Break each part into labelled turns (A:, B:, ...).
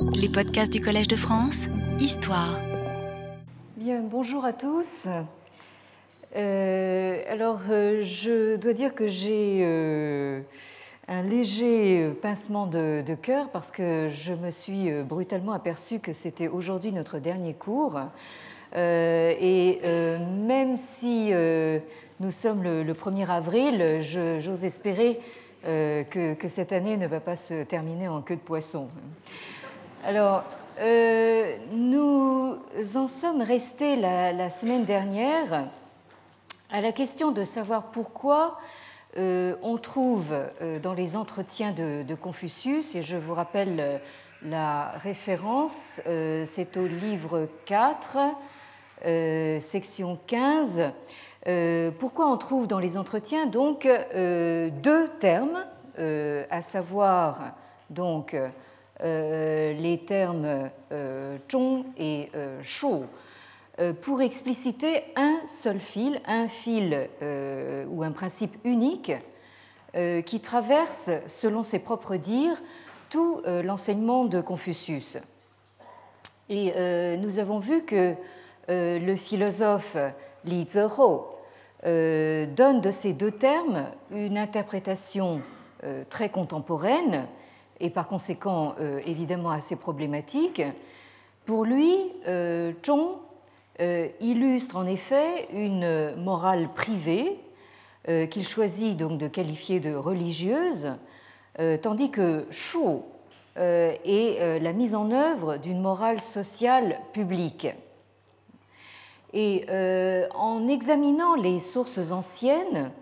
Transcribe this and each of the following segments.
A: Les podcasts du Collège de France, Histoire.
B: Bien, bonjour à tous. Euh, alors, euh, je dois dire que j'ai euh, un léger pincement de, cœur parce que je me suis brutalement aperçu que c'était aujourd'hui notre dernier cours. et même si nous sommes le, le 1er avril, j'ose espérer que, cette année ne va pas se terminer en queue de poisson. Alors, euh, nous en sommes restés la, semaine dernière à la question de savoir pourquoi euh, on trouve euh, dans les entretiens de, Confucius, et je vous rappelle la référence, c'est au livre 4, section 15, pourquoi on trouve dans les entretiens donc deux termes, à savoir donc les termes euh, zhong et euh, shou pour expliciter un seul fil, un fil ou un principe unique qui traverse, selon ses propres dires, tout l'enseignement de Confucius. Et nous avons vu que le philosophe Li Zehou donne de ces deux termes une interprétation très contemporaine et par conséquent euh, évidemment assez problématique. Pour lui, euh, Zhong euh, illustre en effet une morale privée qu'il choisit donc de qualifier de religieuse, tandis que Shu est la mise en œuvre d'une morale sociale publique. Et en examinant les sources anciennes,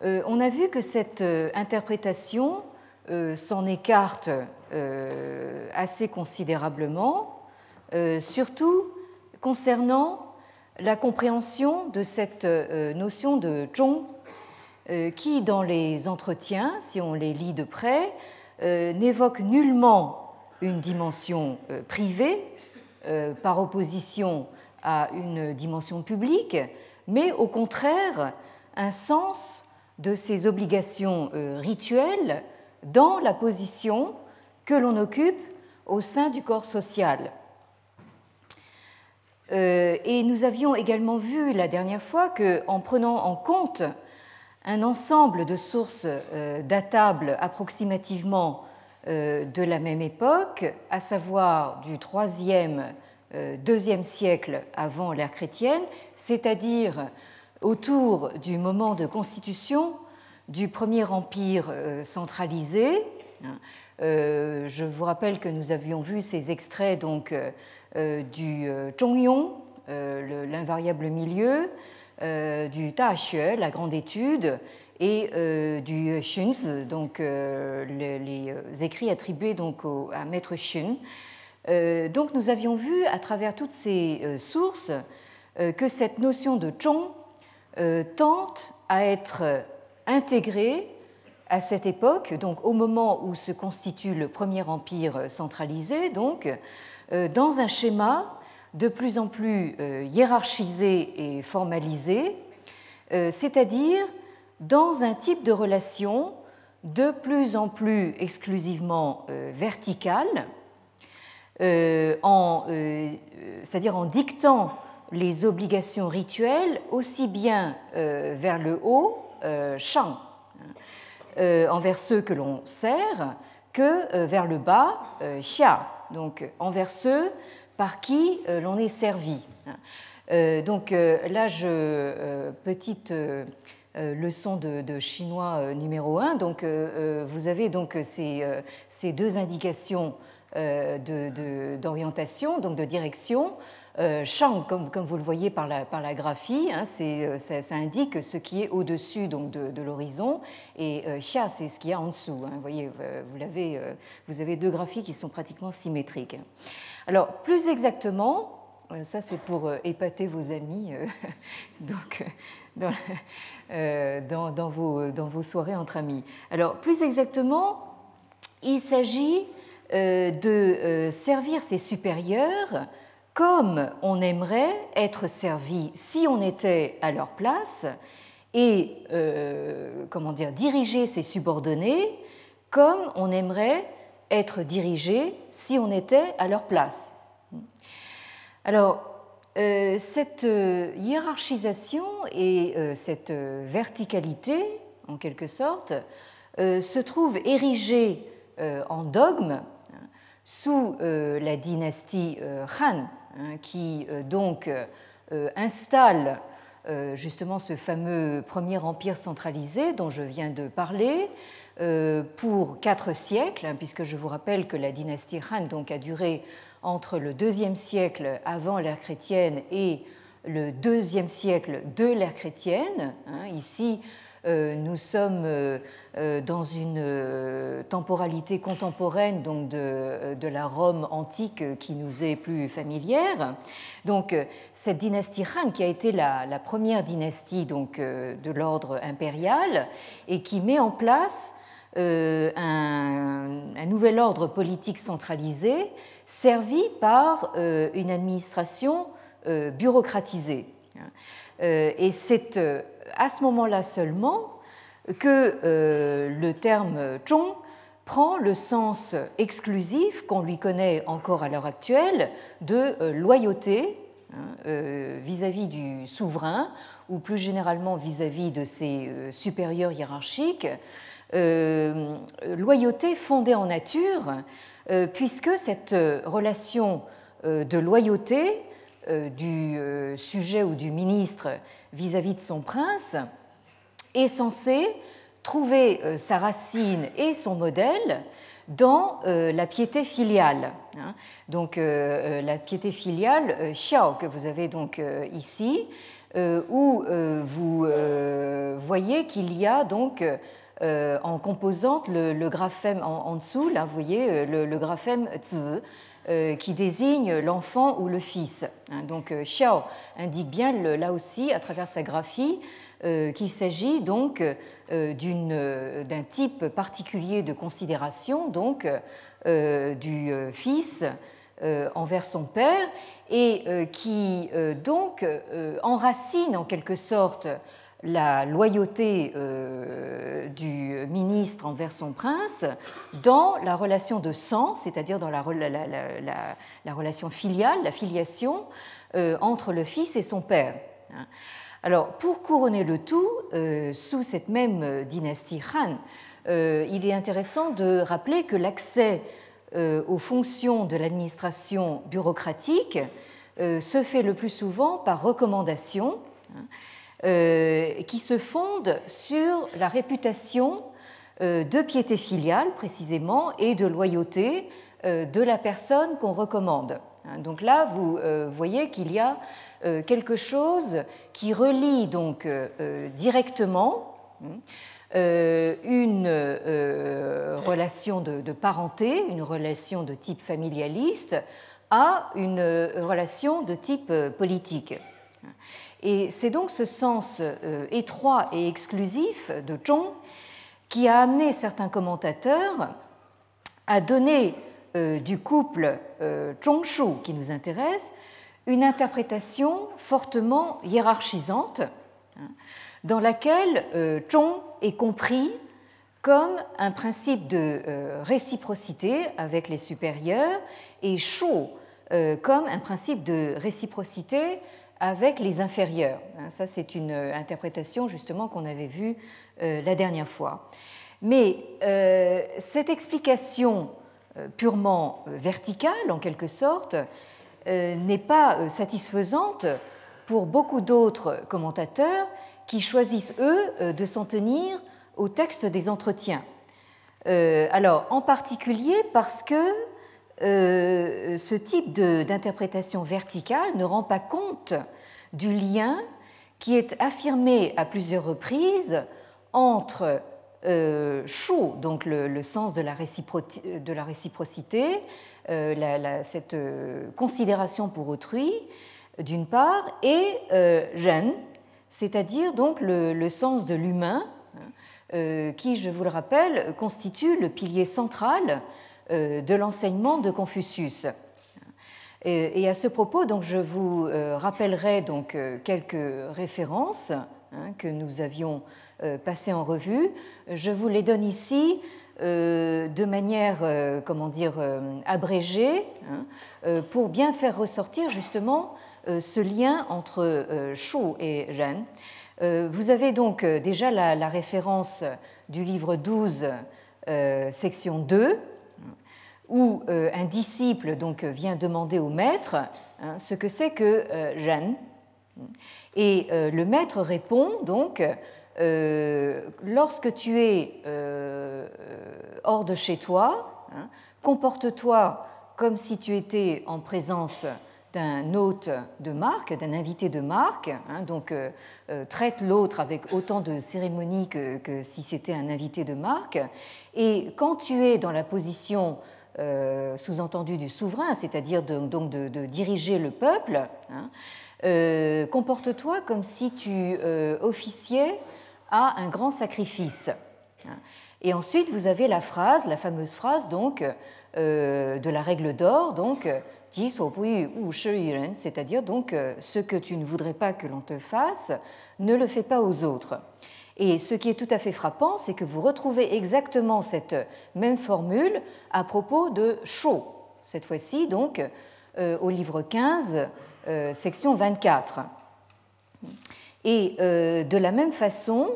B: on a vu que cette interprétation s'en écarte euh, assez considérablement, euh, surtout concernant la compréhension de cette notion de zhong, qui, dans les entretiens, si on les lit de près, n'évoque nullement une dimension privée par opposition à une dimension publique, mais au contraire un sens de ces obligations rituelles dans la position que l'on occupe au sein du corps social. Euh, et nous avions également vu la dernière fois qu'en prenant en compte un ensemble de sources euh, datables approximativement euh, de la même époque, à savoir du 3e, 2e siècle avant l'ère chrétienne, c'est-à-dire autour du moment de constitution du premier empire euh, centralisé. Euh, je vous rappelle que nous avions vu ces extraits donc, euh, du Zhongyong, l'invariable milieu, du Xue, la grande étude, et du Xunzi, donc les, écrits attribués donc à maître Xun. donc nous avions vu à travers toutes ces sources que cette notion de Zhong tente à être intégré à cette époque, donc au moment où se constitue le premier empire centralisé, donc euh, dans un schéma de plus en plus euh, hiérarchisé et formalisé, euh, c'est-à-dire dans un type de relation de plus en plus exclusivement verticale, c'est-à-dire en dictant les obligations rituelles aussi bien vers le haut euh, Shang, euh, envers ceux que l'on sert, que euh, vers le bas, Xia, donc envers ceux par qui l'on est servi. Donc là, je, petite leçon de, chinois numéro 1. Donc, vous avez donc ces, ces deux indications d'orientation, donc de direction. Euh, Shang, comme, vous le voyez par la, graphie, hein, euh, ça, indique ce qui est au-dessus de, l'horizon, et euh, Xia, c'est ce qu'il y a en dessous. Hein. vous voyez, vous, avez, vous avez deux graphies qui sont pratiquement symétriques. Alors, plus exactement, ça c'est pour épater vos amis donc, dans, dans, vos, dans, vos, soirées entre amis. Alors, plus exactement, il s'agit de servir ses supérieurs comme on aimerait être servi si on était à leur place et euh, comment dire, diriger ses subordonnés comme on aimerait être dirigés si on était à leur place. Alors, euh, cette euh, hiérarchisation et cette verticalité, en quelque sorte, se trouvent érigées en dogme hein, sous la dynastie Han, hein, qui donc installe justement ce fameux premier empire centralisé dont je viens de parler pour quatre siècles, hein, puisque je vous rappelle que la dynastie Han donc a duré entre le deuxième siècle avant l'ère chrétienne et le deuxième siècle de l'ère chrétienne. Hein, ici, euh, nous sommes euh, euh, dans une temporalité contemporaine donc de, la Rome antique qui nous est plus familière. Donc cette dynastie Han qui a été la, première dynastie donc de l'ordre impérial et qui met en place un, nouvel ordre politique centralisé servi par euh, une administration euh, bureaucratisée. Euh, et c'est à ce moment-là seulement que le terme zhong prend le sens exclusif qu'on lui connaît encore à l'heure actuelle de loyauté hein, vis-à-vis du souverain ou plus généralement vis-à-vis de ses supérieurs hiérarchiques, loyauté fondée en nature euh, puisque cette euh, relation euh, de loyauté du sujet ou du ministre vis-à-vis de son prince est censée trouver sa racine et son modèle dans la piété filiale. Hein. Donc la piété filiale xiao que vous avez donc ici, où vous voyez qu'il y a donc euh, en composante le, graphème en, dessous, là vous voyez euh, le, graphème zi, euh, qui désigne l'enfant ou le fils. Hein, donc Xiao indique bien là aussi à travers sa graphie qu'il s'agit donc d'un type particulier de considération donc du fils envers son père et qui donc enracine en quelque sorte la loyauté euh, du ministre envers son prince dans la relation de sang, c'est-à-dire dans la, relation filiale, la filiation euh, entre le fils et son père. Alors, pour couronner le tout, euh, sous cette même dynastie Han, il est intéressant de rappeler que l'accès aux fonctions de l'administration bureaucratique se fait le plus souvent par recommandation. Hein, qui se fonde sur la réputation euh, de piété filiale précisément et de loyauté euh, de la personne qu'on recommande. Hein, donc là, vous voyez qu'il y a quelque chose qui relie donc directement hein, une relation de parenté, une relation de type familialiste, à une relation de type politique. Et c'est donc ce sens euh, étroit et exclusif de Zhong qui a amené certains commentateurs à donner euh, du couple euh, Zhongshu qui nous intéresse une interprétation fortement hiérarchisante hein, dans laquelle Zhong est compris comme un principe de réciprocité avec les supérieurs et Shu comme un principe de réciprocité avec les inférieurs. Hein, ça, c'est une euh, interprétation justement qu'on avait vue euh, la dernière fois. Mais euh, cette explication purement verticale, en quelque sorte, n'est pas satisfaisante pour beaucoup d'autres commentateurs qui choisissent, eux, de s'en tenir au texte des entretiens. alors, en particulier parce que euh, ce type d'interprétation verticale ne rend pas compte du lien qui est affirmé à plusieurs reprises entre euh, donc le, sens de la, réciprocité, euh, cette euh, considération pour autrui, d'une part, et ren, c'est-à-dire donc le, sens de l'humain, hein, qui, je vous le rappelle, constitue le pilier central de l'enseignement de Confucius. Et à ce propos, donc, je vous euh, rappellerai donc, euh, quelques références hein, que nous avions passées en revue. Je vous les donne ici de manière, comment dire, abrégée, hein, pour bien faire ressortir justement ce lien entre Shu et Ren. Vous avez donc déjà la, la référence du livre 12, section 2, où un disciple donc vient demander au maître hein, ce que c'est que Ren. Et le maître répond donc euh, lorsque tu es euh, hors de chez toi, hein, comporte-toi comme si tu étais en présence d'un hôte de marque, d'un invité de marque, hein, donc euh, traite l'autre avec autant de cérémonie que, si c'était un invité de marque. Et quand tu es dans la position sous-entendue du souverain, c'est-à-dire de, donc de, diriger le peuple, hein, comporte-toi comme si tu officiais à un grand sacrifice. Et ensuite, vous avez la phrase, la fameuse phrase donc euh, de la règle d'or, donc c'est-à-dire donc euh, ce que tu ne voudrais pas que l'on te fasse, ne le fais pas aux autres. Et ce qui est tout à fait frappant, c'est que vous retrouvez exactement cette même formule à propos de Shou, cette fois-ci donc euh, au livre 15, section 24. Et euh, de la même façon,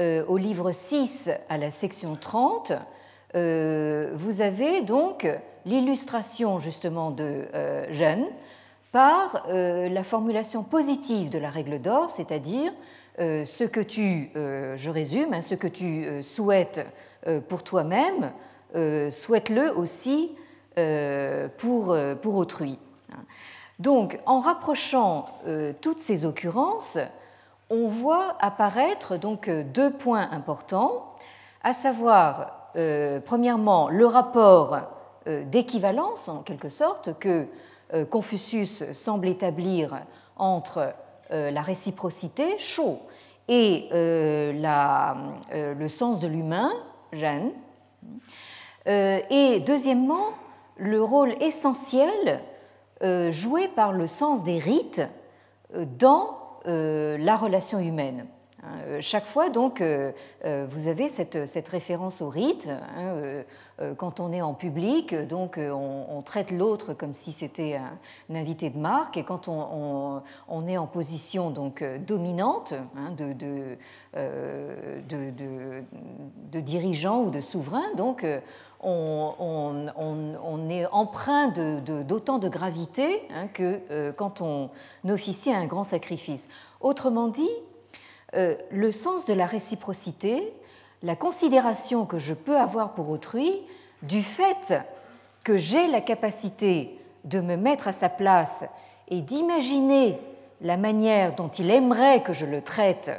B: euh, au livre 6 à la section 30, euh, vous avez donc l'illustration justement de Jeanne par la formulation positive de la règle d'or, c'est-à-dire ce que tu, je résume, hein, ce que tu souhaites pour toi-même, souhaite-le aussi pour, pour autrui. Donc, en rapprochant toutes ces occurrences, on voit apparaître donc euh, deux points importants, à savoir, euh, premièrement, le rapport euh, d'équivalence, en quelque sorte, que Confucius semble établir entre la réciprocité, chaud, et le sens de l'humain, Jeanne. Et deuxièmement, le rôle essentiel joué par le sens des rites dans euh, la relation humaine. Hein, euh, chaque fois, donc, euh, vous avez cette, référence au rite. Hein, quand on est en public, donc, on, traite l'autre comme si c'était un, invité de marque, et quand on, est en position donc, dominante hein, de, dirigeant ou de souverain, donc, on, est empreint d'autant de, gravité que euh, quand on officie à un grand sacrifice. Autrement dit, euh, le sens de la réciprocité, la considération que je peux avoir pour autrui, du fait que j'ai la capacité de me mettre à sa place et d'imaginer la manière dont il aimerait que je le traite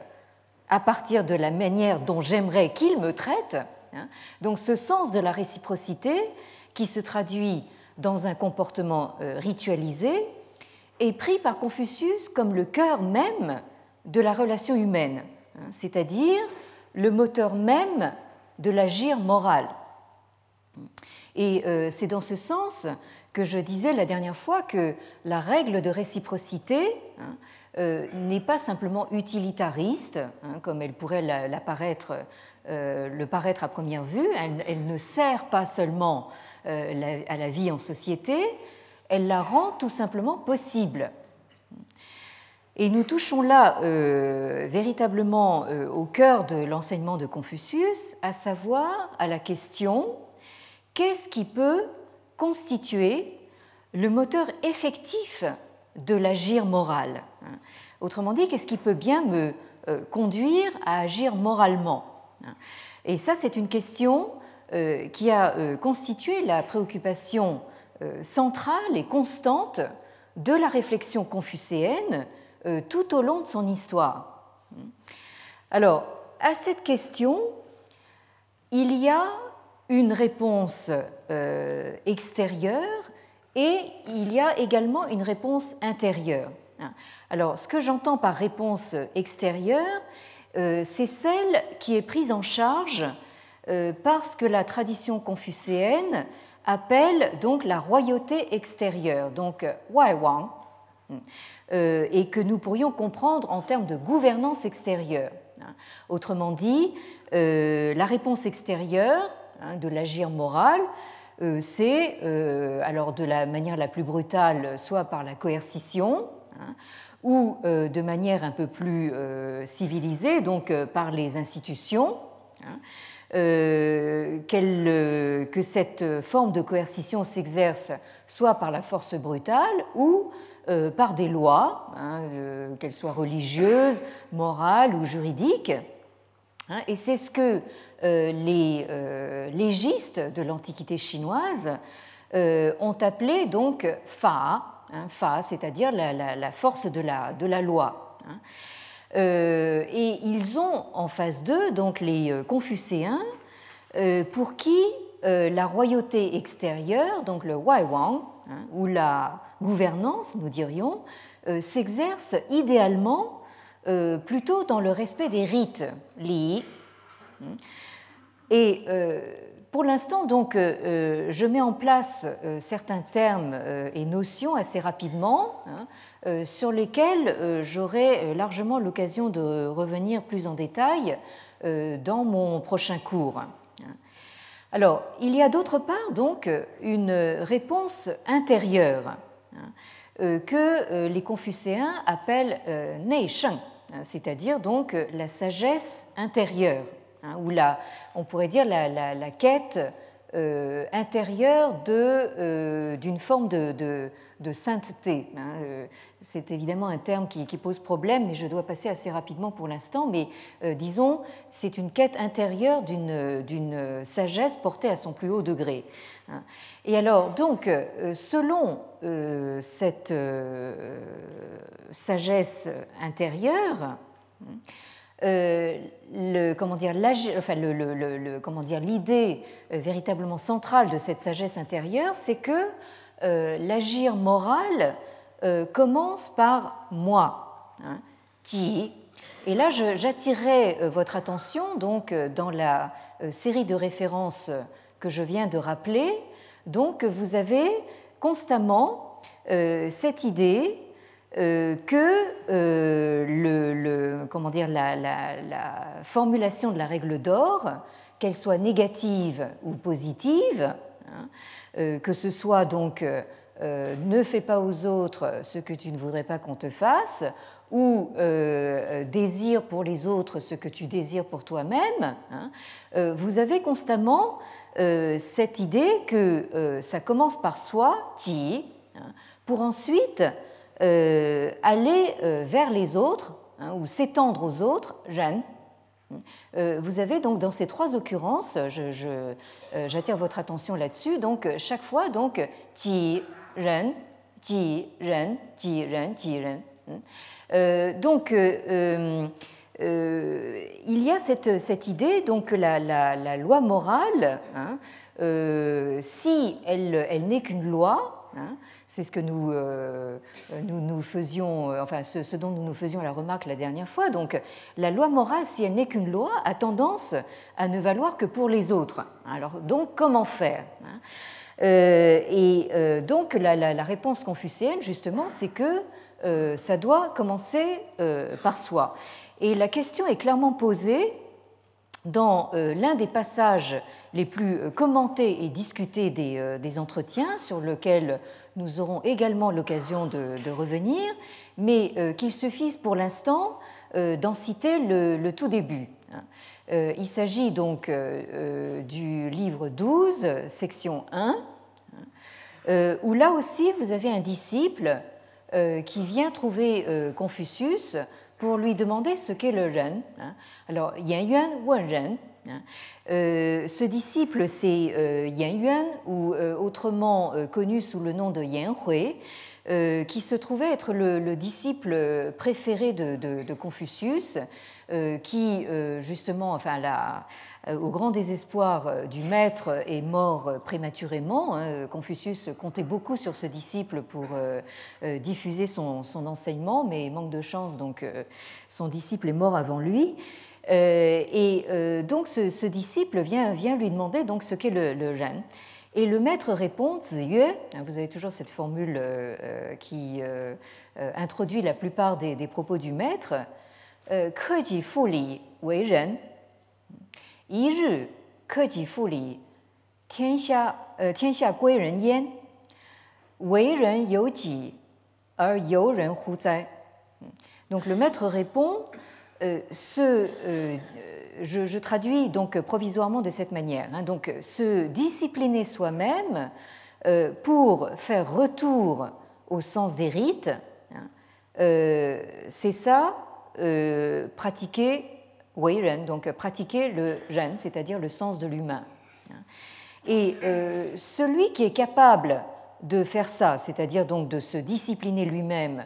B: à partir de la manière dont j'aimerais qu'il me traite, Hein. Donc ce sens de la réciprocité, qui se traduit dans un comportement euh, ritualisé, est pris par Confucius comme le cœur même de la relation humaine, hein, c'est-à-dire le moteur même de l'agir moral. Et euh, c'est dans ce sens que je disais la dernière fois que la règle de réciprocité hein, euh, n'est pas simplement utilitariste, comme elle pourrait euh, le paraître à première vue. Elle, ne sert pas seulement à la vie en société, elle la rend tout simplement possible. Et nous touchons là euh, véritablement au cœur de l'enseignement de Confucius, à savoir à la question qu'est-ce qui peut constituer le moteur effectif de l'agir moral? Autrement dit, qu'est-ce qui peut bien me conduire à agir moralement? Et ça, c'est une question euh, qui a euh, constitué la préoccupation euh, centrale et constante de la réflexion confucéenne tout au long de son histoire. Alors, à cette question, il y a une réponse extérieure et il y a également une réponse intérieure. Alors, ce que j'entends par réponse extérieure, euh, c'est celle qui est prise en charge euh, parce que la tradition confucéenne appelle donc la royauté extérieure, donc Wai Wang, euh, et que nous pourrions comprendre en termes de gouvernance extérieure. Autrement dit, la réponse extérieure hein, de l'agir moral, c'est alors de la manière la plus brutale, soit par la coercition, hein, ou de manière un peu plus civilisée, donc par les institutions. Hein, euh, euh, que cette forme de coercition s'exerce soit par la force brutale ou euh, par des lois, hein, qu'elles soient religieuses, morales ou juridiques. Hein, et c'est ce que les légistes de l'Antiquité chinoise ont appelé donc fa, hein, fa c'est-à-dire la, force de la, de la loi. Euh, et ils ont en face d'eux donc les euh, Confucéens, euh, pour qui la royauté extérieure, donc le Waiwang, hein, ou la gouvernance, nous dirions, s'exerce idéalement plutôt dans le respect des rites, li. Et pour l'instant, donc, je mets en place certains termes et notions assez rapidement. Hein, euh, sur lesquels euh, j'aurai euh, largement l'occasion de revenir plus en détail dans mon prochain cours. Alors, il y a d'autre part donc une réponse intérieure hein, que les Confucéens appellent Neisheng, hein, c'est-à-dire donc la sagesse intérieure, hein, ou la, on pourrait dire la, quête intérieure d'une forme de sainteté. Hein, c'est évidemment un terme qui, pose problème, mais je dois passer assez rapidement pour l'instant. Mais euh, disons, c'est une quête intérieure d'une sagesse portée à son plus haut degré. Hein. Et alors, donc, euh, selon euh, cette sagesse intérieure, dire, enfin, l'idée véritablement centrale de cette sagesse intérieure, c'est que l'agir moral euh, commence par moi, hein, qui. Et là, j'attirerai euh, votre attention donc euh, dans la série de références que je viens de rappeler. Donc, vous avez constamment cette idée que le, comment dire, la, formulation de la règle d'or, qu'elle soit négative ou positive, hein, que ce soit donc euh, ne fais pas aux autres ce que tu ne voudrais pas qu'on te fasse, ou euh, désire pour les autres ce que tu désires pour toi-même, hein, euh, vous avez constamment cette idée que ça commence par soi, qui, hein, pour ensuite aller vers les autres, ou s'étendre aux autres, Jeanne. Vous avez donc dans ces trois occurrences, j'attire votre attention là-dessus, donc chaque fois, donc, ti, ren, ji ren, ji ren, ji ren. donc, euh, euh, il y a cette, cette idée donc, que la, loi morale, hein, euh, si elle, elle n'est qu'une loi, hein, c'est ce que nous, nous, nous, faisions, enfin ce, dont nous nous faisions la remarque la dernière fois. Donc, la loi morale, si elle n'est qu'une loi, a tendance à ne valoir que pour les autres. Alors, donc, comment faire hein? Euh, et euh, donc la, réponse confucéenne, justement, c'est que euh, ça doit commencer par soi. Et la question est clairement posée dans l'un des passages les plus commentés et discutés des, entretiens, sur lequel nous aurons également l'occasion de, revenir, mais qu'il suffise pour l'instant d'en citer le, tout début. Hein. Il s'agit donc du livre 12, section 1, euh, où là aussi vous avez un disciple euh, qui vient trouver euh, Confucius pour lui demander ce qu'est le Ren. Hein. Alors, Yan Yuan Wen Ren. Hein. ce disciple, c'est Yan Yuan, ou autrement connu sous le nom de Yan Hui, qui se trouvait être le, disciple préféré de, Confucius, qui, justement, euh, au grand désespoir euh, du maître, est mort euh, prématurément. Hein. Confucius comptait beaucoup sur ce disciple pour diffuser son, enseignement, mais manque de chance, donc son disciple est mort avant lui. Euh, et euh, donc ce, disciple vient, lui demander donc ce qu'est le, le. Et le maître répond, hein, vous avez toujours cette formule euh, qui introduit la plupart des, propos du maître, Keji Fuli Wei Ren, Donc le maître répond, ce, euh, je, traduis donc provisoirement de cette manière. Hein, donc se discipliner soi-même euh, pour faire retour au sens des rites, hein, euh, c'est ça, euh, pratiquer Weiren, donc pratiquer le ren, c'est-à-dire le sens de l'humain. Et euh, celui qui est capable de faire ça, c'est-à-dire donc de se discipliner lui-même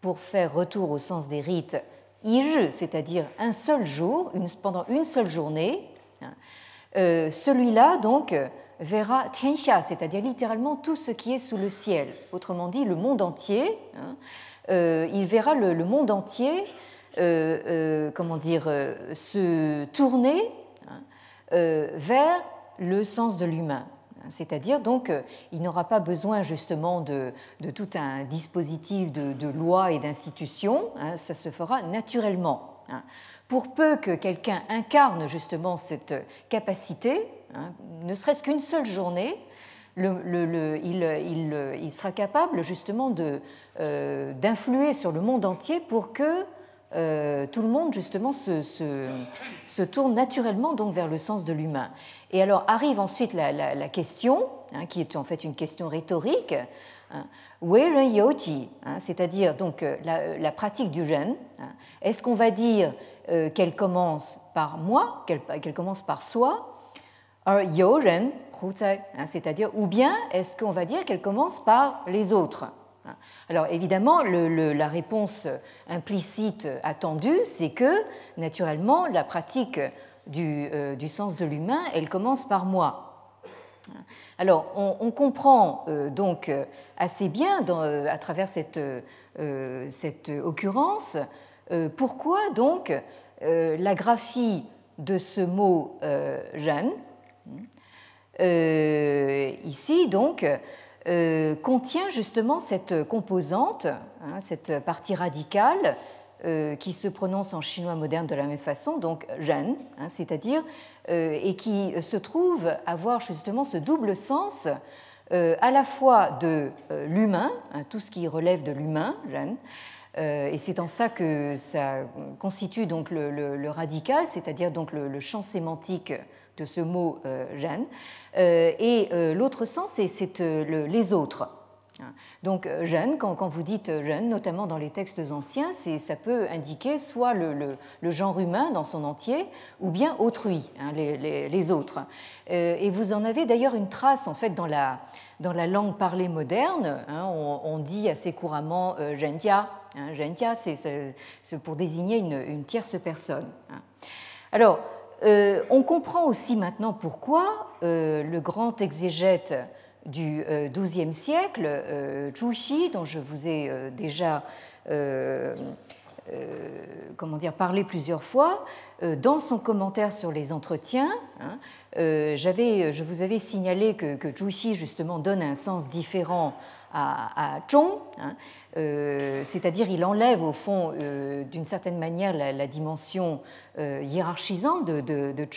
B: pour faire retour au sens des rites, c'est-à-dire un seul jour, pendant une seule journée, hein, euh, celui-là donc verra tianxia, c'est-à-dire littéralement tout ce qui est sous le ciel, autrement dit le monde entier. Hein, euh, il verra le, monde entier, euh, comment dire, se tourner hein, vers le sens de l'humain. C'est-à-dire donc, il n'aura pas besoin justement de, tout un dispositif de, de loi et d'institutions, hein, ça se fera naturellement. Hein. Pour peu que quelqu'un incarne justement cette capacité, hein, ne serait-ce qu'une seule journée, il, sera capable justement euh, d'influer sur le monde entier pour que euh, tout le monde justement se, tourne naturellement donc vers le sens de l'humain. Et alors arrive ensuite la, question, hein, qui est en fait une question rhétorique, hein, hein? C'est-à-dire donc euh, la, la, pratique du jeûne. Hein, Est-ce qu'on va dire euh, qu'elle commence par moi, qu'elle qu commence par soi, c'est-à-dire ou bien est-ce qu'on va dire qu'elle commence par les autres? Alors évidemment, la réponse implicite attendue, c'est que, naturellement, la pratique du, euh, sens de l'humain, elle commence par moi. Alors, on, comprend euh, donc assez bien, euh, à travers cette, cette occurrence, pourquoi donc la graphie de ce mot jeune, ici donc, euh, contient justement cette composante, hein, cette partie radicale euh, qui se prononce en chinois moderne de la même façon, donc ren, hein, c'est-à-dire, euh, et qui se trouve avoir justement ce double sens à la fois de l'humain, hein, tout ce qui relève de l'humain, ren, et c'est en ça que ça constitue donc le, radical, c'est-à-dire donc le champ sémantique de ce mot euh, jeune. Euh, et euh, l'autre sens, c'est les autres. Donc jeune, quand, vous dites jeune, notamment dans les textes anciens, ça peut indiquer soit le, genre humain dans son entier, ou bien autrui, hein, les, autres. Et vous en avez d'ailleurs une trace en fait dans la, langue parlée moderne. Hein, on, dit assez couramment euh, gentia. Hein, gentia, c'est pour désigner une, une tierce personne. Hein. Alors, euh, on comprend aussi maintenant pourquoi euh, le grand exégète du XIIe euh, siècle, Zhu dont je vous ai déjà parlé plusieurs fois, dans son commentaire sur les entretiens, hein, je vous avais signalé que, que Zhu justement donne un sens différent à, à hein, euh, c'est-à-dire il enlève au fond euh, d'une certaine manière la, dimension euh, hiérarchisante de, de,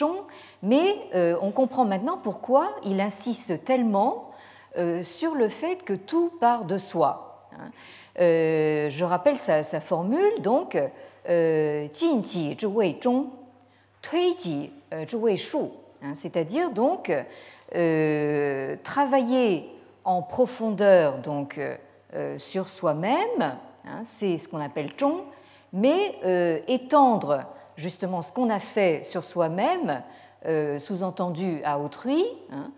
B: mais on comprend maintenant pourquoi il insiste tellement sur le fait que tout part de soi. Hein. je rappelle sa, formule, donc, Jin Ji Tui hein, c'est-à-dire donc travailler en profondeur donc euh, sur soi-même, hein, c'est ce qu'on appelle zhong, mais euh, étendre justement ce qu'on a fait sur soi-même, euh, sous-entendu à autrui. Hein,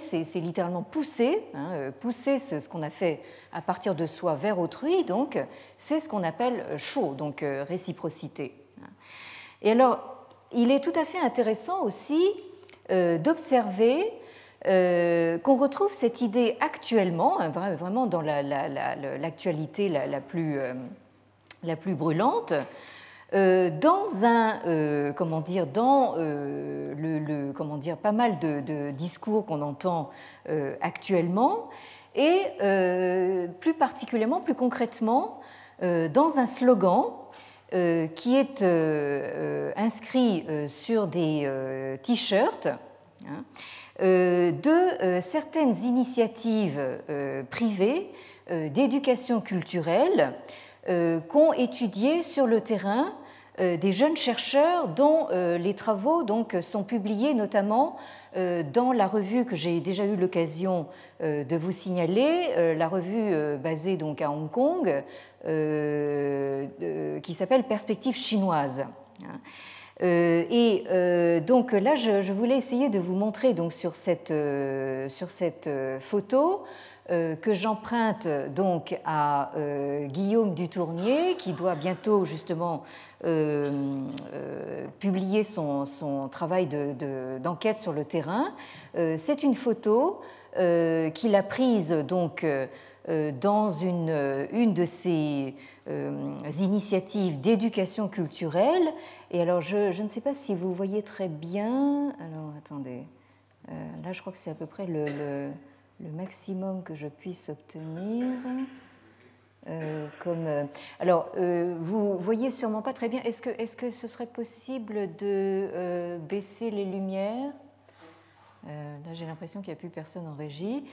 B: c'est littéralement pousser, hein, pousser ce, ce qu'on a fait à partir de soi vers autrui, donc c'est ce qu'on appelle shu, donc réciprocité. Et alors, il est tout à fait intéressant aussi d'observer euh, qu'on retrouve cette idée actuellement, hein, vraiment dans l'actualité la, plus, euh, la plus brûlante, euh, dans un, comment dire, dans le, comment dire, pas mal de, de discours qu'on entend actuellement, et plus particulièrement, plus concrètement, dans un slogan qui est inscrit sur des t-shirts. Hein, de certaines initiatives privées d'éducation culturelle qu'ont étudié sur le terrain des jeunes chercheurs dont les travaux sont publiés notamment dans la revue que j'ai déjà eu l'occasion de vous signaler, la revue basée donc à Hong Kong, qui s'appelle Perspective chinoise. Euh, et euh, donc là, je, voulais essayer de vous montrer donc sur cette, euh, sur cette photo que j'emprunte donc à Guillaume Dutournier, qui doit bientôt justement publier son, son travail d'enquête de, sur le terrain. C'est une photo qu'il a prise donc dans une, une de ses initiatives d'éducation culturelle et alors, je, ne sais pas si vous voyez très bien. Alors, attendez. Euh, là, je crois que c'est à peu près le, maximum que je puisse obtenir. Euh, comme, euh, alors, vous voyez sûrement pas très bien. Est-ce que, est que ce serait possible de baisser les lumières? Là, j'ai l'impression qu'il n'y a plus personne en régie.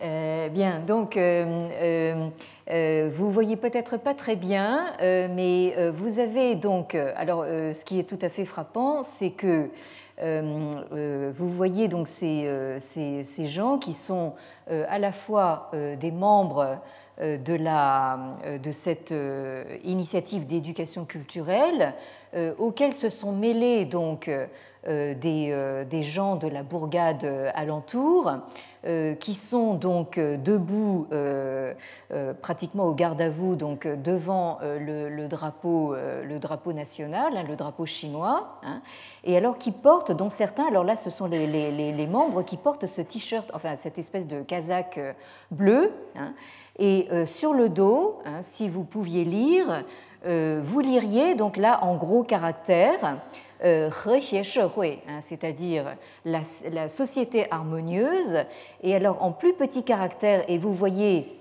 B: bien, donc, euh, vous voyez peut-être pas très bien, euh, mais euh, vous avez donc, alors ce qui est tout à fait frappant, c'est que vous voyez donc ces, ces, gens qui sont à la fois des membres de, la, de cette initiative d'éducation culturelle, auxquels se sont mêlés donc des, des gens de la bourgade alentour, euh, qui sont donc euh, debout euh, pratiquement au garde à vous, donc devant le, drapeau, le drapeau national, hein, le drapeau chinois, hein, et alors qui portent, dont certains, alors là ce sont les, membres qui portent ce t-shirt, enfin cette espèce de casaque bleu, hein, et sur le dos, si vous pouviez lire, vous liriez donc là en gros caractères euh, c'est-à-dire la, société harmonieuse. Et alors en plus petit caractère, et vous voyez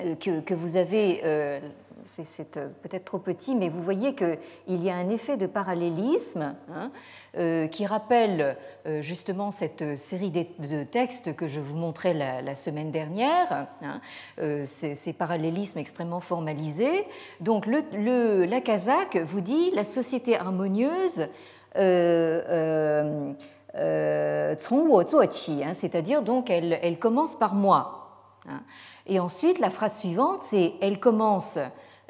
B: euh, que, vous avez, euh, c'est peut-être trop petit, mais vous voyez qu'il y a un effet de parallélisme hein, qui rappelle justement cette série de textes que je vous montrais la, semaine dernière, hein, ces, parallélismes extrêmement formalisés. Donc le, la Kazakh vous dit la société harmonieuse euh, euh, euh, hein, c'est-à-dire donc elle, commence par moi. Et ensuite, la phrase suivante, c'est elle commence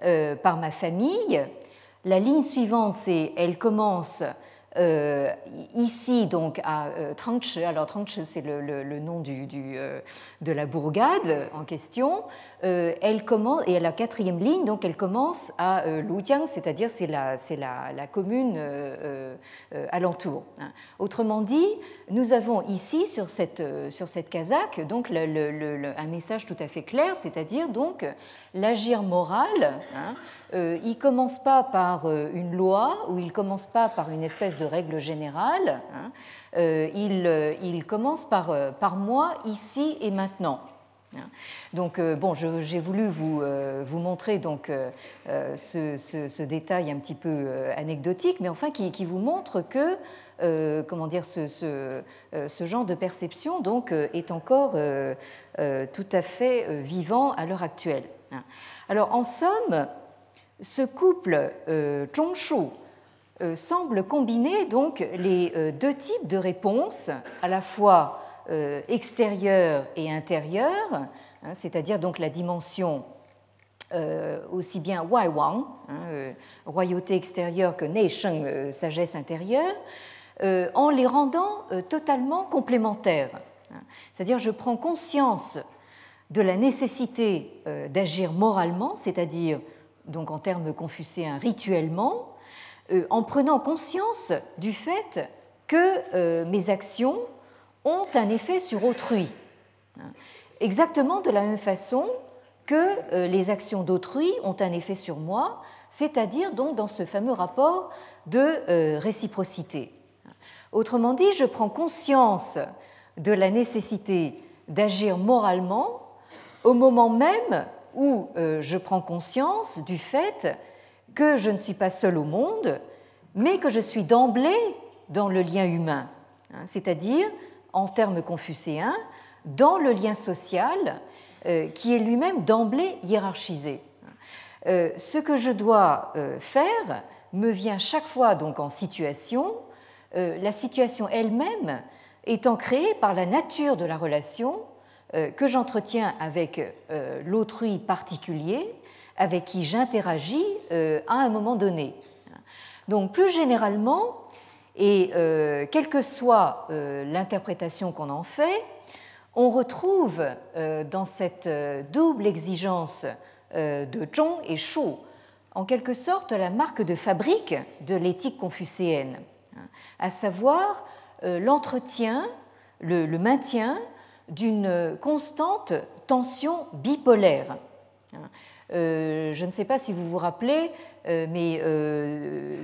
B: par ma famille. La ligne suivante, c'est elle commence euh, ici, donc, à euh, alors Trangche, c'est le, nom euh, de la bourgade en question, elle commence, et la quatrième ligne, donc, elle commence à Lujiang, c'est-à-dire c'est la, commune alentour. Hein. Autrement dit, nous avons ici, sur cette, sur cette casaque, donc, un message tout à fait clair, c'est-à-dire donc l'agir moral, hein, euh, il ne commence pas par euh, une loi ou il ne commence pas par une espèce de règle générale, hein, euh, il, commence par, par moi, ici et maintenant. Hein. Donc, bon, j'ai voulu vous, vous, montrer donc, ce, détail un petit peu anecdotique, mais enfin qui, vous montre que comment dire, ce, ce, genre de perception donc, est encore tout à fait vivant à l'heure actuelle. Alors, en somme, ce couple euh, euh, semble combiner donc les euh, deux types de réponses, à la fois extérieure et intérieure, hein, c'est-à-dire donc la dimension aussi bien Wai Wang, hein, royauté extérieure, que Nei Sheng, sagesse intérieure, en les rendant totalement complémentaires. Hein. C'est-à-dire je prends conscience de la nécessité d'agir moralement, c'est-à-dire donc en termes confucéens rituellement, euh, en prenant conscience du fait que euh, mes actions ont un effet sur autrui. Exactement de la même façon que euh, les actions d'autrui ont un effet sur moi, c'est-à-dire donc dans ce fameux rapport de réciprocité. Autrement dit, je prends conscience de la nécessité d'agir moralement au moment même où euh, je prends conscience du fait que je ne suis pas seul au monde, mais que je suis d'emblée dans le lien humain. Hein, c'est-à-dire, en termes confucéens, dans le lien social qui est lui-même d'emblée hiérarchisé. Ce que je dois faire me vient chaque fois donc en situation, la situation elle-même étant créée par la nature de la relation que j'entretiens avec l'autrui particulier avec qui j'interagis euh, à un moment donné. Donc plus généralement, et euh, quelle que soit euh, l'interprétation qu'on en fait, on retrouve dans cette double exigence de Zhong et Shu, en quelque sorte la marque de fabrique de l'éthique confucéenne, à savoir l'entretien, le, maintien d'une constante tension bipolaire. Euh, je ne sais pas si vous vous rappelez, euh, mais euh,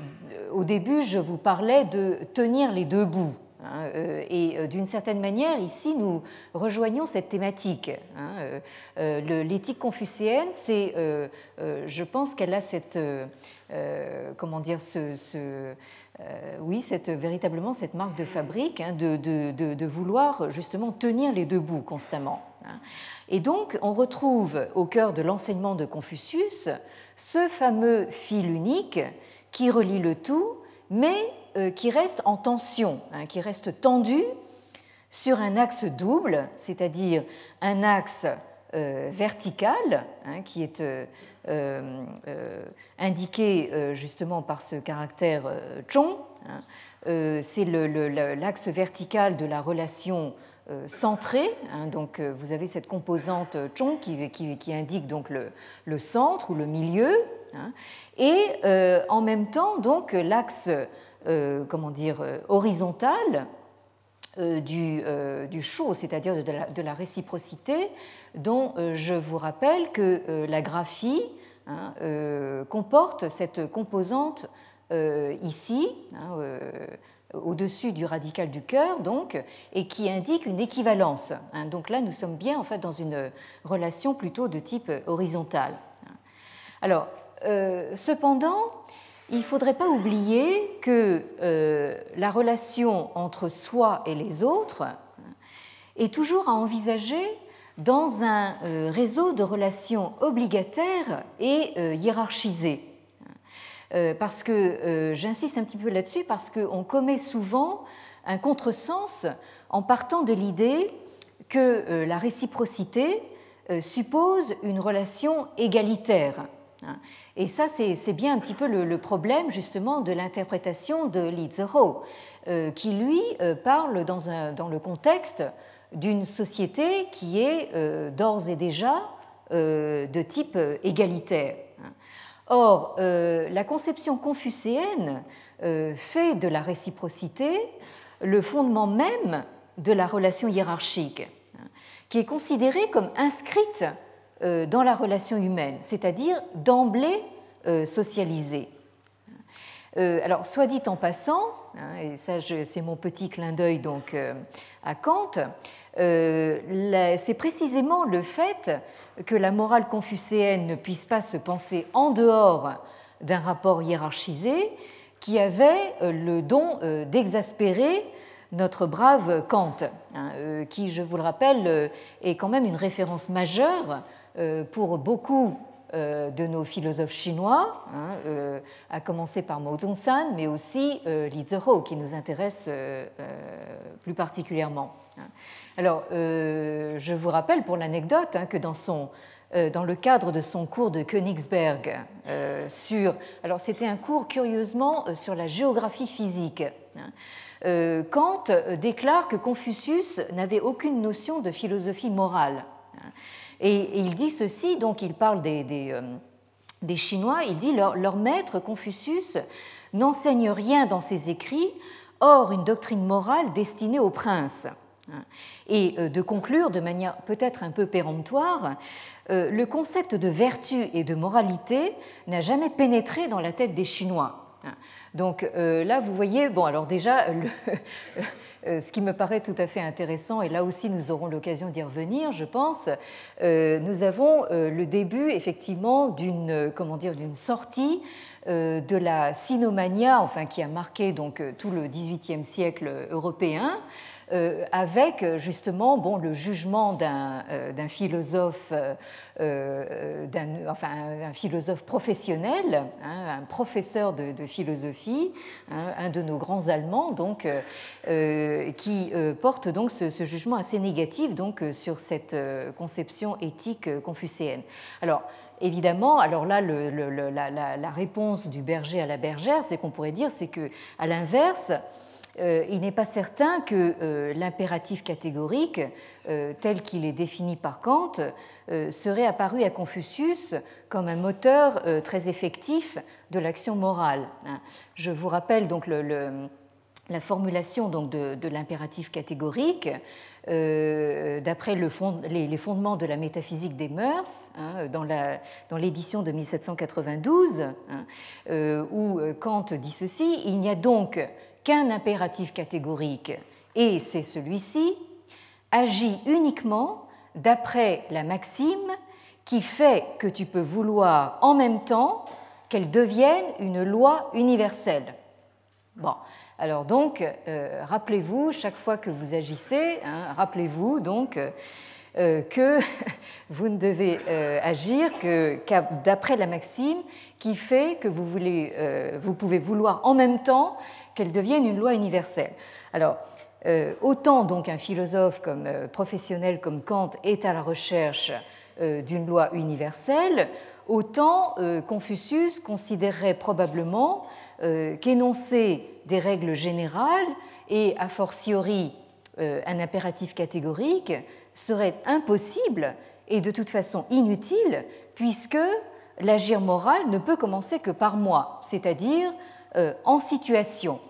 B: au début, je vous parlais de tenir les deux bouts. Hein, et d'une certaine manière, ici, nous rejoignons cette thématique. Hein, l'éthique confucéenne, c'est, je pense qu'elle a cette, comment dire, ce, oui, cette, véritablement cette marque de fabrique hein, de, de, vouloir justement tenir les deux bouts constamment. Et donc, on retrouve au cœur de l'enseignement de Confucius ce fameux fil unique qui relie le tout, mais euh, qui reste en tension, hein, qui reste tendu sur un axe double, c'est-à-dire un axe euh, vertical, hein, qui est euh, indiqué justement par ce caractère chong. Hein. C'est l'axe vertical de la relation euh, centré. Hein, donc, euh, vous avez cette composante chong qui, indique donc le, centre ou le milieu, et euh, en même temps donc l'axe comment dire horizontal du, du c'est-à-dire de, la réciprocité, dont je vous rappelle que la graphie hein, comporte cette composante ici au-dessus du radical du cœur, donc, et qui indique une équivalence. Hein. Donc là, nous sommes bien en fait dans une relation plutôt de type horizontal. Alors, euh, cependant, il ne faudrait pas oublier que euh, la relation entre soi et les autres est toujours à envisager dans un euh, réseau de relations obligataires et hiérarchisées. Euh, parce que j'insiste un petit peu là-dessus, parce qu'on commet souvent un contresens en partant de l'idée que la réciprocité suppose une relation égalitaire. Hein. Et ça, c'est bien un petit peu le, problème justement de l'interprétation de Li qui lui parle dans, le contexte d'une société qui est d'ores et déjà de type égalitaire. Or, euh, la conception confucéenne euh, fait de la réciprocité le fondement même de la relation hiérarchique, qui est considérée comme inscrite euh, dans la relation humaine, c'est-à-dire d'emblée socialisée. Alors, soit dit en passant, hein, et ça c'est mon petit clin d'œil donc à Kant, c'est précisément le fait que la morale confucéenne ne puisse pas se penser en dehors d'un rapport hiérarchisé qui avait euh, le don euh, d'exaspérer notre brave Kant, hein, euh, qui, je vous le rappelle, est quand même une référence majeure pour beaucoup de nos philosophes chinois, hein, à commencer par Mao Zedong-san, mais aussi Li Zihou, qui nous intéresse plus particulièrement. Hein. Alors, euh, je vous rappelle pour l'anecdote hein, que dans, son, euh, dans le cadre de son cours de Königsberg euh, sur... Alors, c'était un cours curieusement sur la géographie physique. Kant déclare que Confucius n'avait aucune notion de philosophie morale. Et, il dit ceci, donc il parle des, des, Chinois, il dit leur, leur maître Confucius n'enseigne rien dans ses écrits, hors une doctrine morale destinée aux princes. Et euh, de conclure de manière peut-être un peu péremptoire, euh, le concept de vertu et de moralité n'a jamais pénétré dans la tête des Chinois. Donc euh, là, vous voyez, bon, alors déjà, ce qui me paraît tout à fait intéressant, et là aussi nous aurons l'occasion d'y revenir, je pense, nous avons le début effectivement d'une, comment d'une sortie de la sinomania, enfin qui a marqué donc tout le XVIIIe siècle européen, avec justement bon, le jugement d'un philosophe, enfin, un, philosophe professionnel, hein, un professeur de, philosophie, hein, un de nos grands Allemands, donc, qui porte donc ce, jugement assez négatif donc, sur cette conception éthique confucéenne. Alors, évidemment, alors là, la, réponse du berger à la bergère, c'est qu'on pourrait dire, c'est que, à l'inverse, euh, il n'est pas certain que euh, l'impératif catégorique, euh, tel qu'il est défini par Kant, serait apparu à Confucius comme un moteur très effectif de l'action morale. Hein. Je vous rappelle donc la formulation donc de l'impératif catégorique. Euh, d'après le les, fondements de la métaphysique des mœurs, hein, dans l'édition de 1792, hein, euh, où euh, Kant dit ceci, il n'y a donc qu'un impératif catégorique, et c'est celui-ci, agit uniquement d'après la maxime qui fait que tu peux vouloir en même temps qu'elle devienne une loi universelle. Bon, alors donc, euh, rappelez-vous, chaque fois que vous agissez, hein, rappelez-vous donc euh, que vous ne devez euh, agir que d'après la maxime qui fait que vous, voulez, vous pouvez vouloir en même temps qu'elle devienne une loi universelle. Alors, autant donc un philosophe comme professionnel comme Kant est à la recherche d'une loi universelle, autant Confucius considérerait probablement euh, qu'énoncer des règles générales et a fortiori euh, un impératif catégorique serait impossible et de toute façon inutile puisque l'agir moral ne peut commencer que par moi, c'est-à-dire euh, en situation.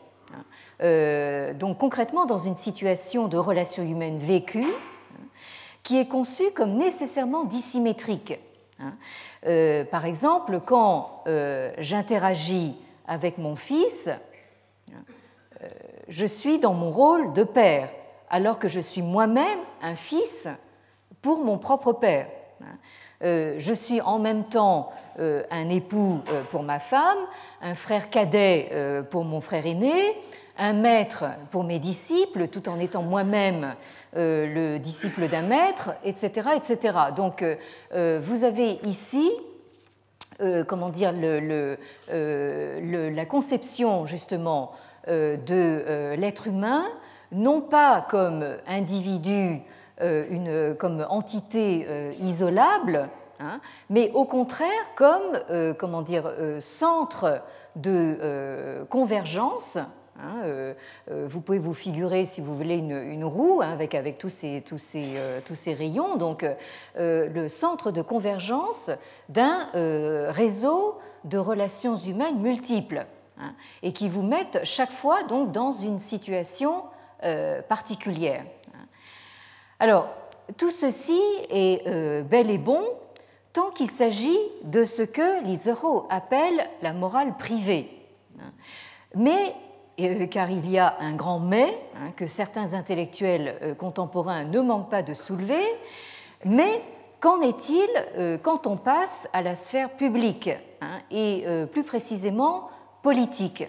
B: donc concrètement dans une situation de relation humaine vécue qui est conçue comme nécessairement dissymétrique. Hein. par exemple, quand j'interagis avec mon fils, euh, je suis dans mon rôle de père, alors que je suis moi-même un fils pour mon propre père. Euh, je suis en même temps euh, un époux pour ma femme, un frère cadet pour mon frère aîné, un maître pour mes disciples, tout en étant moi-même le disciple d'un maître, etc., etc. Donc, vous avez ici euh, comment dire, euh, la conception justement euh, de l'être humain, non pas comme individu, comme entité isolable, hein, mais au contraire comme comment dire, centre de convergence Hein, euh, euh, vous pouvez vous figurer, si vous voulez, une, roue hein, avec, avec tous, ces, tous, ces, euh, tous ces rayons, donc le centre de convergence d'un réseau de relations humaines multiples et qui vous mettent chaque fois donc, dans une situation particulière. Alors, tout ceci est bel et bon tant qu'il s'agit de ce que Lizero appelle la morale privée. Mais euh, car il y a un grand mais hein, que certains intellectuels euh, contemporains ne manquent pas de soulever, mais qu'en est-il euh, quand on passe à la sphère publique hein, et plus précisément politique?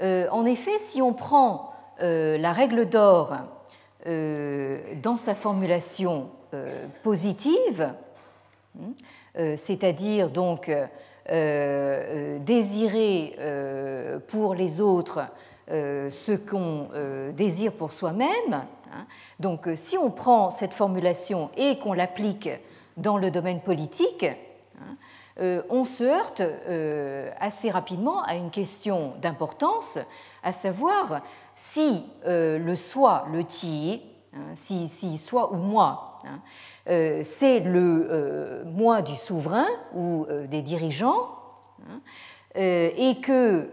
B: En effet, si on prend la règle d'or dans sa formulation positive, hein, c'est-à-dire donc euh, euh, désirer euh, pour les autres ce qu'on désire pour soi-même. Hein. Donc si on prend cette formulation et qu'on l'applique dans le domaine politique, hein, on se heurte assez rapidement à une question d'importance, à savoir si le soi, le ti, hein, si, si soi ou moi, euh, c'est le euh, moi du souverain ou euh, des dirigeants, hein, et que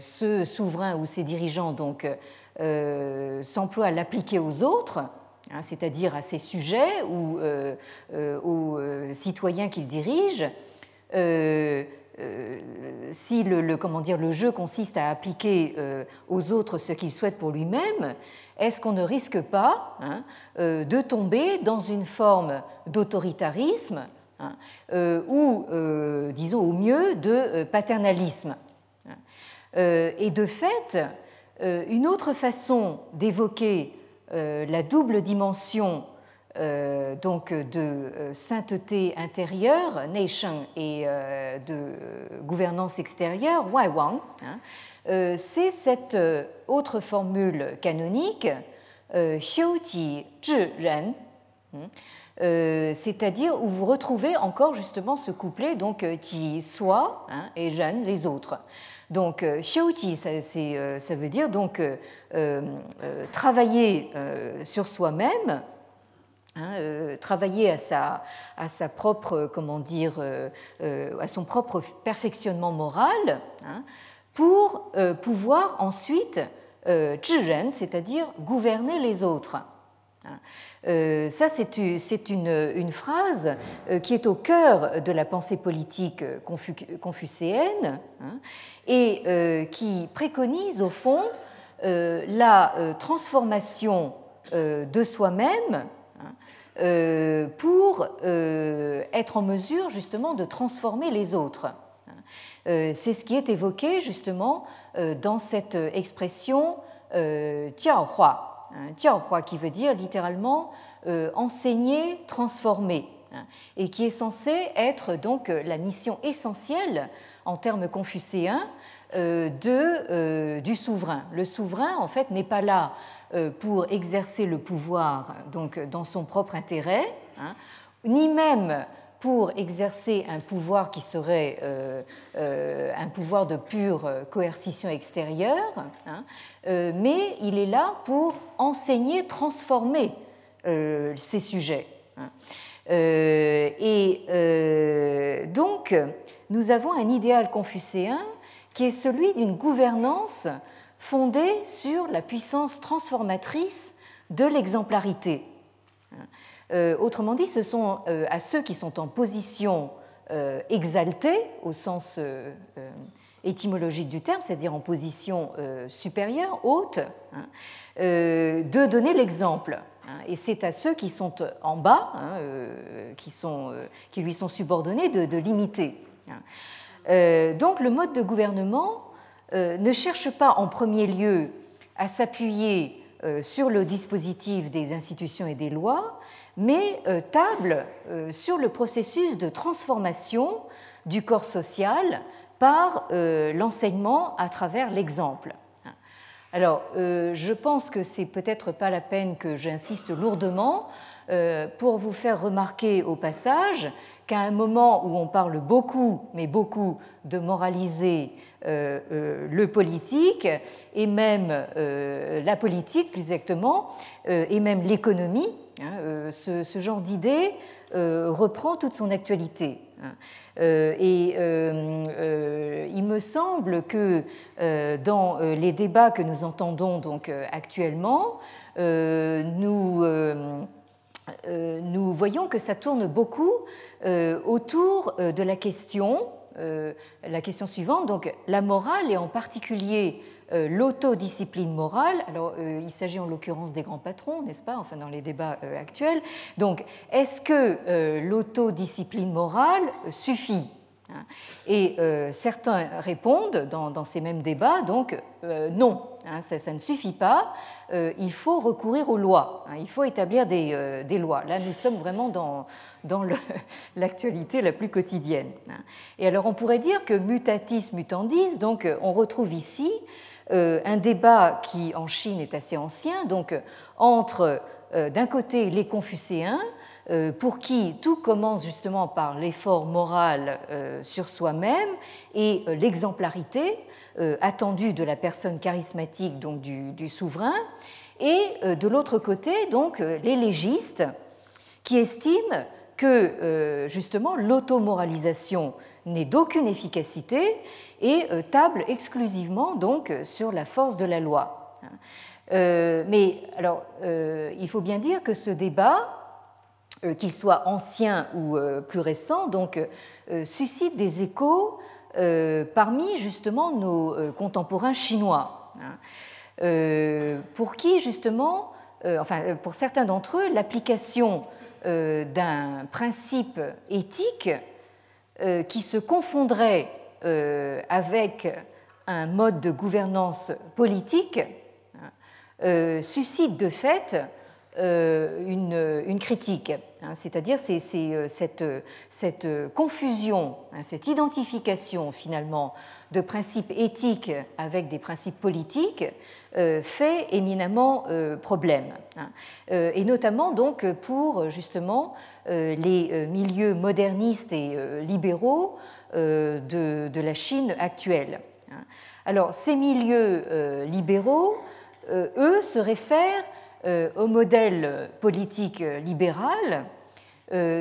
B: ce souverain ou ces dirigeants donc s'emploient à l'appliquer aux autres, hein, c'est-à-dire à ses sujets ou aux citoyens qu'ils dirigent. Si le, comment dire, le jeu consiste à appliquer aux autres ce qu'il souhaite pour lui-même, est-ce qu'on ne risque pas hein, euh, de tomber dans une forme d'autoritarisme hein, euh, ou, euh, disons au mieux, de paternalisme Et de fait, une autre façon d'évoquer la double dimension donc de sainteté intérieure, nation, et de gouvernance extérieure, Wai Wang, hein, c'est cette autre formule canonique, Xiu Ji Ren, hein, euh, c'est-à-dire où vous retrouvez encore justement ce couplet, donc euh, soi hein, et Jeanne, les autres. Donc, euh, xiuji, ça, ça, veut dire donc travailler sur soi-même, hein, travailler à sa, à sa, propre, comment dire, à son propre perfectionnement moral, hein, pour pouvoir ensuite zhiren, c'est-à-dire gouverner les autres. Euh, ça, c'est une, phrase euh, qui est au cœur de la pensée politique confucéenne hein, et euh, qui préconise au fond la transformation de soi-même hein, pour être en mesure justement de transformer les autres. Hein. C'est ce qui est évoqué justement dans cette expression Jiaohua Jiaohua, qui veut dire littéralement euh, enseigner, transformer, hein, et qui est censé être donc euh, la mission essentielle en termes confucéens euh, de, du souverain. Le souverain, en fait, n'est pas là pour exercer le pouvoir donc, dans son propre intérêt, hein, ni même pour exercer un pouvoir qui serait euh, euh, un pouvoir de pure euh, coercition extérieure, hein, mais il est là pour enseigner, transformer ces sujets. Hein. et donc, nous avons un idéal confucéen qui est celui d'une gouvernance fondée sur la puissance transformatrice de l'exemplarité. Euh, autrement dit, ce sont euh, à ceux qui sont en position euh, exaltée, au sens étymologique du terme, c'est-à-dire en position supérieure, haute, hein, de donner l'exemple. Hein. et c'est à ceux qui sont en bas, hein, qui, sont, qui, lui sont subordonnés, de, l'imiter. Donc le mode de gouvernement ne cherche pas en premier lieu à s'appuyer sur le dispositif des institutions et des lois, mais euh, table euh, sur le processus de transformation du corps social par euh, l'enseignement à travers l'exemple. Alors, je pense que c'est peut-être pas la peine que j'insiste lourdement pour vous faire remarquer au passage qu'à un moment où on parle beaucoup, mais beaucoup, de moraliser le politique, et même la politique plus exactement, et même l'économie, Hein, euh, ce, genre d'idée euh, reprend toute son actualité. Euh, et il me semble que dans les débats que nous entendons donc actuellement, nous, nous voyons que ça tourne beaucoup autour de la question, la question suivante, donc la morale et en particulier euh, l'autodiscipline morale. Alors, euh, il s'agit en l'occurrence des grands patrons, n'est-ce pas, enfin dans les débats euh, actuels. Donc, est-ce que l'autodiscipline morale suffit hein? Et certains répondent dans, ces mêmes débats, donc non, hein, ça, ne suffit pas, il faut recourir aux lois, hein, il faut établir des, lois. Là, nous sommes vraiment dans, dans l'actualité la plus quotidienne. Et alors, on pourrait dire que mutatis mutandis, donc on retrouve ici euh, un débat qui en Chine est assez ancien, donc entre euh, d'un côté les Confucéens, euh, pour qui tout commence justement par l'effort moral sur soi-même et l'exemplarité attendue de la personne charismatique donc du, souverain, et de l'autre côté donc les légistes qui estiment que justement l'automoralisation n'est d'aucune efficacité et euh, table exclusivement donc sur la force de la loi. Euh, mais alors, euh, il faut bien dire que ce débat, qu'il soit ancien ou plus récent, donc suscite des échos parmi justement nos contemporains chinois, hein. pour qui justement, enfin pour certains d'entre eux, l'application d'un principe éthique qui se confondrait euh, avec un mode de gouvernance politique hein, suscite de fait une, critique. Hein, c'est-à-dire c'est, cette, cette, confusion, hein, cette identification finalement de principes éthiques avec des principes politiques euh, fait éminemment euh, problème. Hein. Euh, et notamment donc pour justement les milieux modernistes et libéraux de, la Chine actuelle. Alors ces milieux libéraux, eux, se réfèrent au modèle politique libéral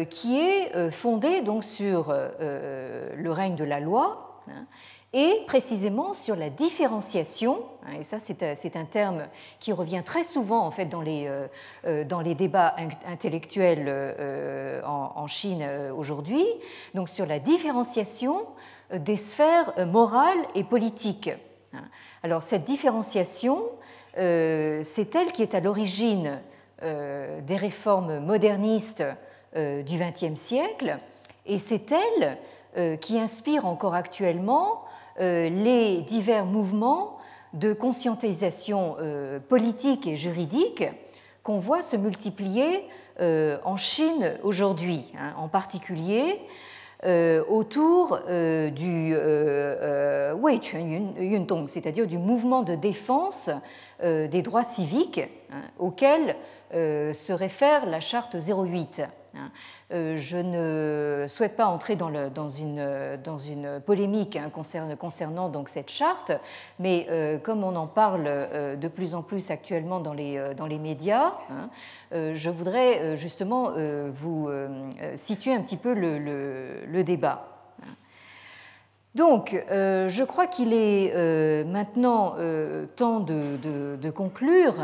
B: qui est fondé donc sur le règne de la loi hein, et précisément sur la différenciation, hein, et ça euh, c'est un terme qui revient très souvent en fait dans les, euh, euh, dans les débats intellectuels en Chine aujourd'hui, donc sur la différenciation des sphères morales et politiques. Hein. Alors cette différenciation, c'est elle qui est à l'origine des réformes modernistes du XXe siècle, et c'est elle qui inspire encore actuellement euh, les divers mouvements de conscientisation euh, politique et juridique qu'on voit se multiplier euh, en Chine aujourd'hui, hein, en particulier autour du Wei Yundong, c'est-à-dire du mouvement de défense des droits civiques hein, auquel se réfère la charte 08. Hein. Euh, je ne souhaite pas entrer dans, une, polémique hein, concernant, donc cette charte, mais euh, comme on en parle euh, de plus en plus actuellement dans les, médias, hein, je voudrais justement vous situer un petit peu le, débat. Donc, je crois qu'il est maintenant temps de conclure.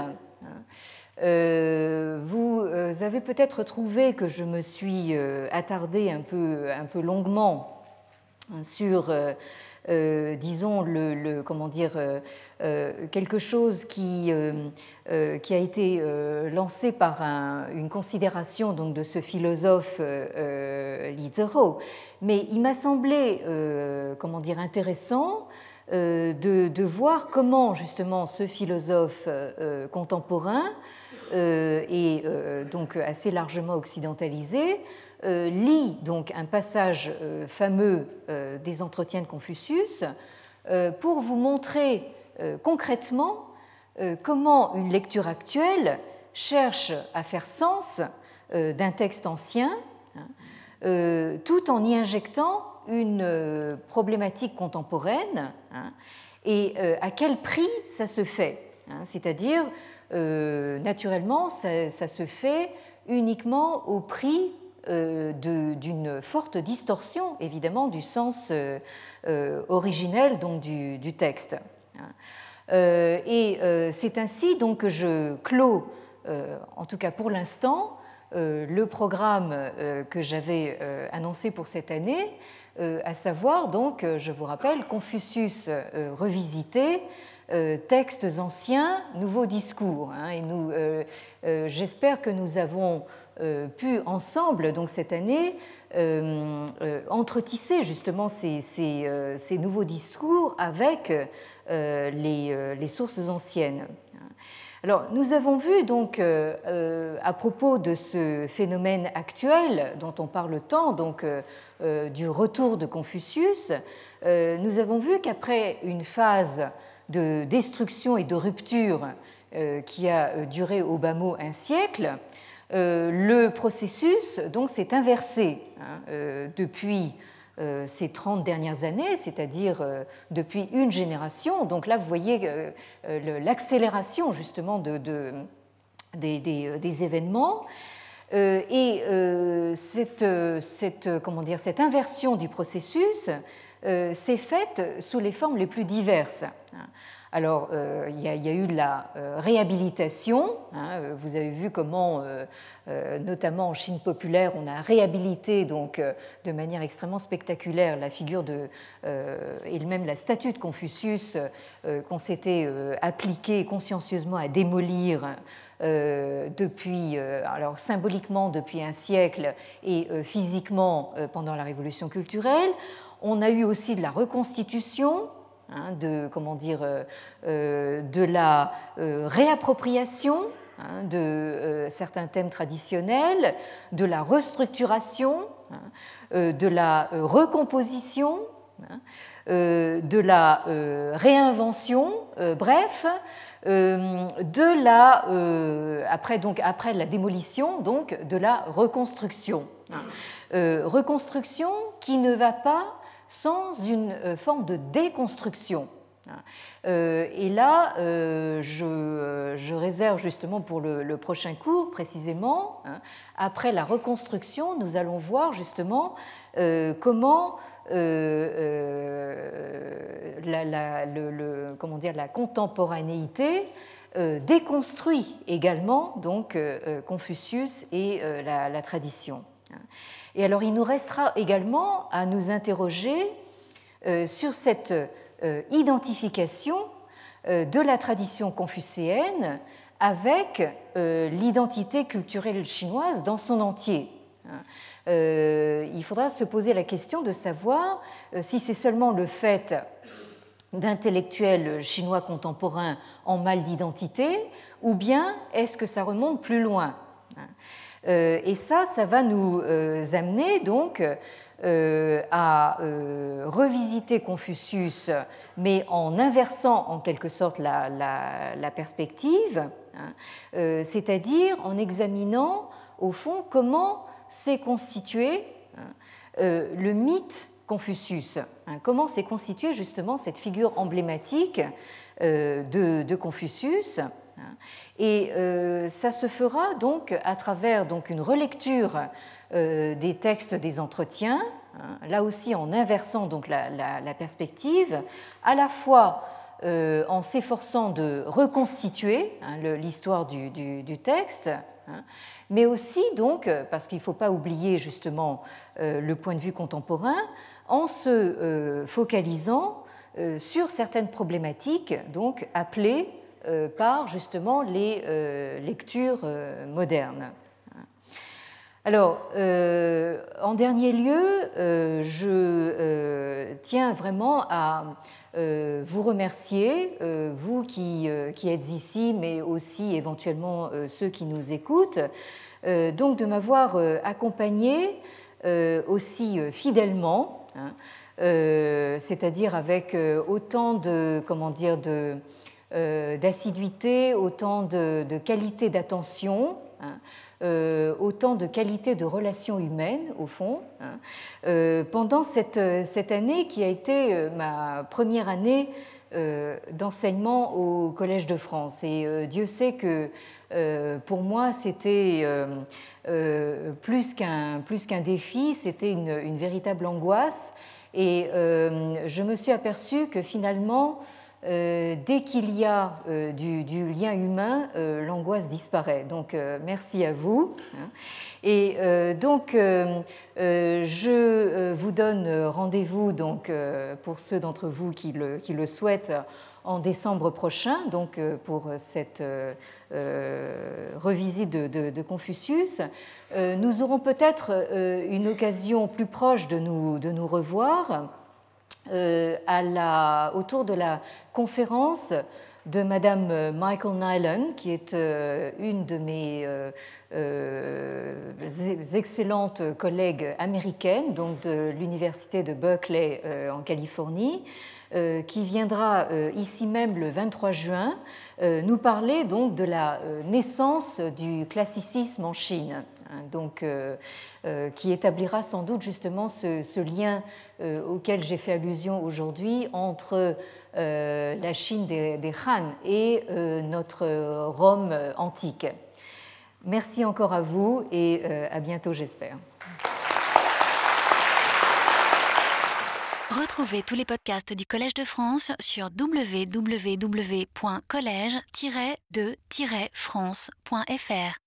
B: Euh, vous euh, avez peut-être trouvé que je me suis euh, attardée un peu, un peu longuement hein, sur, disons, le, comment dire, quelque chose qui, qui a été lancé par une considération donc, de ce philosophe Li Mais il m'a semblé, comment dire, intéressant de, de, voir comment justement ce philosophe contemporain et euh, donc assez largement occidentalisé, euh, lit donc un passage fameux des entretiens de Confucius pour vous montrer concrètement comment une lecture actuelle cherche à faire sens d'un texte ancien, hein, tout en y injectant une problématique contemporaine, hein, et à quel prix ça se fait. Hein, c'est-à-dire euh, naturellement, ça, se fait uniquement au prix euh, d'une forte distorsion, évidemment, du sens euh, originel donc, du, texte. et c'est ainsi donc, que je clôt, en tout cas pour l'instant, le programme que j'avais annoncé pour cette année, à savoir, donc, je vous rappelle, Confucius revisité, euh, textes anciens, nouveaux discours. Hein, et nous, euh, euh, j'espère que nous avons pu ensemble, donc cette année, entretisser justement ces, nouveaux discours avec les, les, sources anciennes. Alors, nous avons vu donc à propos de ce phénomène actuel dont on parle tant, donc du retour de Confucius, nous avons vu qu'après une phase de destruction et de rupture euh, qui a euh, duré au bas mot un siècle, euh, le processus donc s'est inversé hein, depuis ces 30 dernières années, c'est-à-dire depuis une génération. Donc là, vous voyez l'accélération justement de, des, événements. Et cette, cette, comment dire, cette inversion du processus s'est faite sous les formes les plus diverses. Alors, euh, il y, a eu de la euh, réhabilitation. Hein, vous avez vu comment, notamment en Chine populaire, on a réhabilité donc de manière extrêmement spectaculaire la figure de et même la statue de Confucius qu'on s'était appliqué consciencieusement à démolir. depuis, alors symboliquement depuis un siècle et physiquement pendant la révolution culturelle. On a eu aussi de la reconstitution hein, de, comment dire, de la réappropriation hein, de certains thèmes traditionnels, de la restructuration, hein, de la recomposition, de la réinvention, bref, de la, après la démolition, donc de la reconstruction. reconstruction qui ne va pas sans une euh, forme de déconstruction. Euh, et là, euh, je, réserve justement pour le, prochain cours, précisément, hein, après la reconstruction, nous allons voir justement comment la, comment dire, la contemporanéité déconstruit également donc Confucius et la, tradition. Et alors il nous restera également à nous interroger euh, sur cette euh, identification euh, de la tradition confucéenne avec l'identité culturelle chinoise dans son entier. Il faudra se poser la question de savoir si c'est seulement le fait d'intellectuels chinois contemporains en mal d'identité, ou bien est-ce que ça remonte plus loin euh, et ça, ça va nous euh, amener donc euh, à revisiter Confucius, mais en inversant en quelque sorte la, perspective, hein, c'est-à-dire en examinant au fond comment s'est constitué hein, le mythe Confucius, hein, comment s'est constituée justement cette figure emblématique de, Confucius. Et euh, ça se fera donc à travers donc une relecture euh, des textes des entretiens, hein, là aussi en inversant donc la, perspective, à la fois euh, en s'efforçant de reconstituer hein, l'histoire du, texte, hein, mais aussi donc, parce qu'il ne faut pas oublier justement le point de vue contemporain, en se focalisant sur certaines problématiques donc appelées par justement les euh, lectures euh, modernes. Alors, en dernier lieu, je tiens vraiment à vous remercier, vous qui, êtes ici, mais aussi éventuellement ceux qui nous écoutent, donc de m'avoir accompagné aussi fidèlement, hein, c'est-à-dire avec autant de, comment dire, de, euh, d'assiduité, autant de, qualité d'attention, hein, euh, autant de qualité de relations humaines, au fond, hein, euh, pendant cette, cette, année qui a été ma première année d'enseignement au Collège de France. Et Dieu sait que pour moi, c'était plus qu'un qu'un défi, c'était une, une, véritable angoisse. Et je me suis aperçue que finalement, euh, dès qu'il y a euh, du, lien humain, euh, l'angoisse disparaît. Donc merci à vous. Hein. Et donc je vous donne rendez-vous donc pour ceux d'entre vous qui le, qui le, souhaitent en décembre prochain, donc pour cette revisite de, de Confucius. nous aurons peut-être une occasion plus proche de nous, de nous revoir à la, autour de la conférence de Madame Michael Nyland, qui est euh, une de mes euh, excellentes collègues américaines, donc de l'université de Berkeley en Californie, qui viendra ici même le 23 juin nous parler donc de la naissance du classicisme en Chine. Hein, donc, euh, euh, qui établira sans doute justement ce, lien euh, auquel j'ai fait allusion aujourd'hui entre la Chine des, Han et notre Rome antique. Merci encore à vous et à bientôt j'espère.
A: Retrouvez tous les podcasts du Collège de France sur www.collège-de-france.fr.